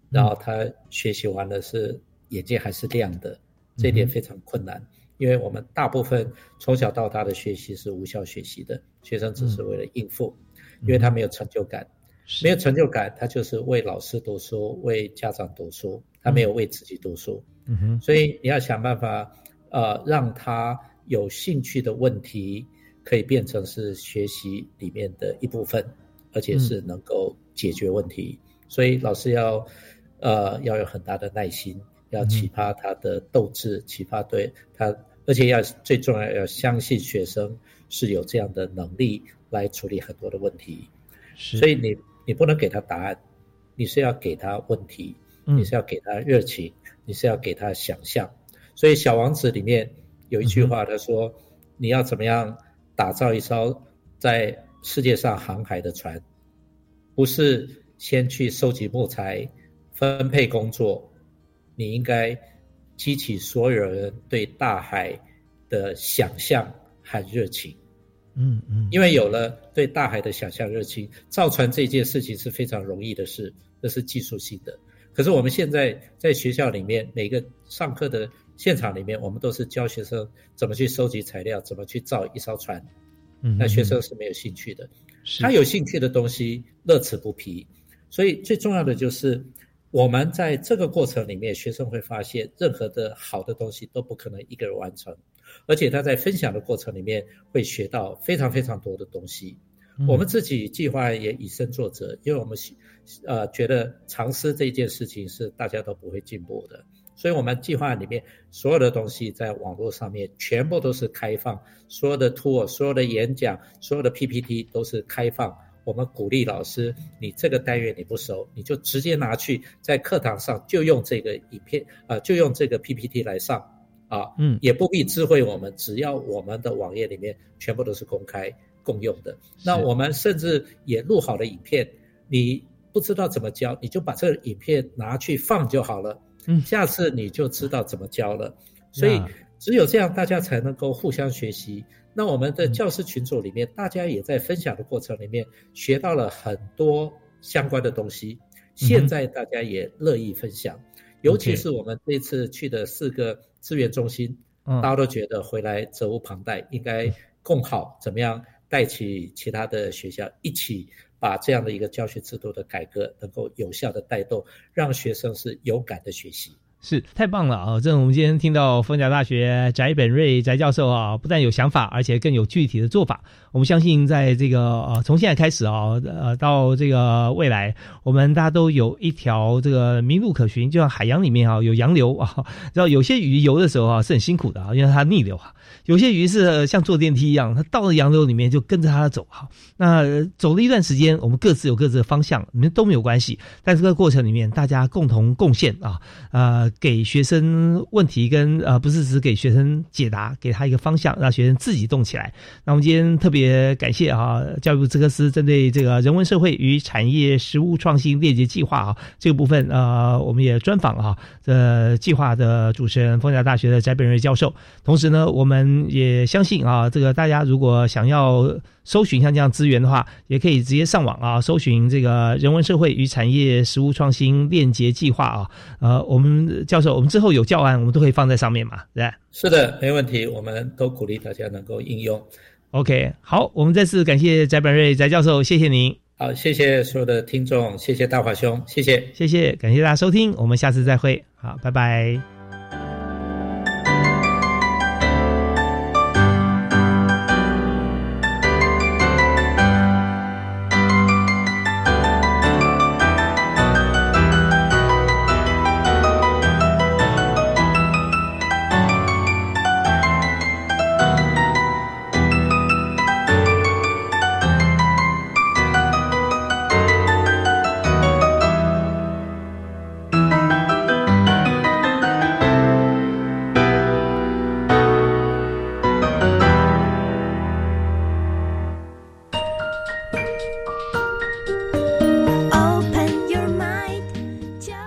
然后他学习完了是眼睛还是亮的，这一点非常困难。因为我们大部分从小到大的学习是无效学习的，学生只是为了应付，因为他没有成就感，没有成就感，他就是为老师读书，为家长读书，他没有为自己读书。嗯哼，所以你要想办法，呃，让他有兴趣的问题可以变成是学习里面的一部分，而且是能够解决问题。所以老师要，呃，要有很大的耐心，要启发他的斗志，启发对他。而且要最重要，要相信学生是有这样的能力来处理很多的问题。所以你你不能给他答案，你是要给他问题，你是要给他热情，你是要给他想象。所以《小王子》里面有一句话，他说：“你要怎么样打造一艘在世界上航海的船？不是先去收集木材、分配工作，你应该。”激起所有人对大海的想象和热情，嗯嗯，因为有了对大海的想象热情，造船这件事情是非常容易的事，这是技术性的。可是我们现在在学校里面，每个上课的现场里面，我们都是教学生怎么去收集材料，怎么去造一艘船。嗯，那学生是没有兴趣的，他有兴趣的东西乐此不疲。所以最重要的就是。我们在这个过程里面，学生会发现，任何的好的东西都不可能一个人完成，而且他在分享的过程里面会学到非常非常多的东西。我们自己计划也以身作则，因为我们呃觉得尝试这件事情是大家都不会进步的，所以我们计划里面所有的东西在网络上面全部都是开放，所有的 tour、所有的演讲、所有的 PPT 都是开放。我们鼓励老师，你这个单元你不熟，你就直接拿去在课堂上就用这个影片，呃，就用这个 PPT 来上，啊，嗯，也不必知会我们，只要我们的网页里面全部都是公开共用的。那我们甚至也录好了影片，你不知道怎么教，你就把这个影片拿去放就好了，嗯，下次你就知道怎么教了。所以只有这样，大家才能够互相学习。那我们的教师群组里面，大家也在分享的过程里面学到了很多相关的东西。现在大家也乐意分享，尤其是我们这次去的四个资源中心，大家都觉得回来责无旁贷，应该更好怎么样带起其他的学校，一起把这样的一个教学制度的改革能够有效的带动，让学生是有感的学习。是太棒了啊！这我们今天听到凤甲大学翟本瑞翟教授啊，不但有想法，而且更有具体的做法。我们相信，在这个呃，从现在开始啊，呃，到这个未来，我们大家都有一条这个明路可循。就像海洋里面啊，有洋流啊，然后有些鱼游的时候啊是很辛苦的啊，因为它逆流啊；有些鱼是像坐电梯一样，它到了洋流里面就跟着它走哈。那走了一段时间，我们各自有各自的方向，你们都没有关系。在这个过程里面，大家共同贡献啊，呃。给学生问题跟呃不是只给学生解答，给他一个方向，让学生自己动起来。那我们今天特别感谢啊教育部资科司针对这个人文社会与产业实务创新链接计划啊这个部分呃我们也专访哈这计划的主持人凤甲大学的翟本瑞教授。同时呢，我们也相信啊这个大家如果想要。搜寻像这样资源的话，也可以直接上网啊，搜寻这个人文社会与产业实务创新链接计划啊。呃，我们教授，我们之后有教案，我们都可以放在上面嘛，对是的，没问题，我们都鼓励大家能够应用。OK，好，我们再次感谢翟本瑞翟教授，谢谢您。好，谢谢所有的听众，谢谢大华兄，谢谢，谢谢，感谢大家收听，我们下次再会，好，拜拜。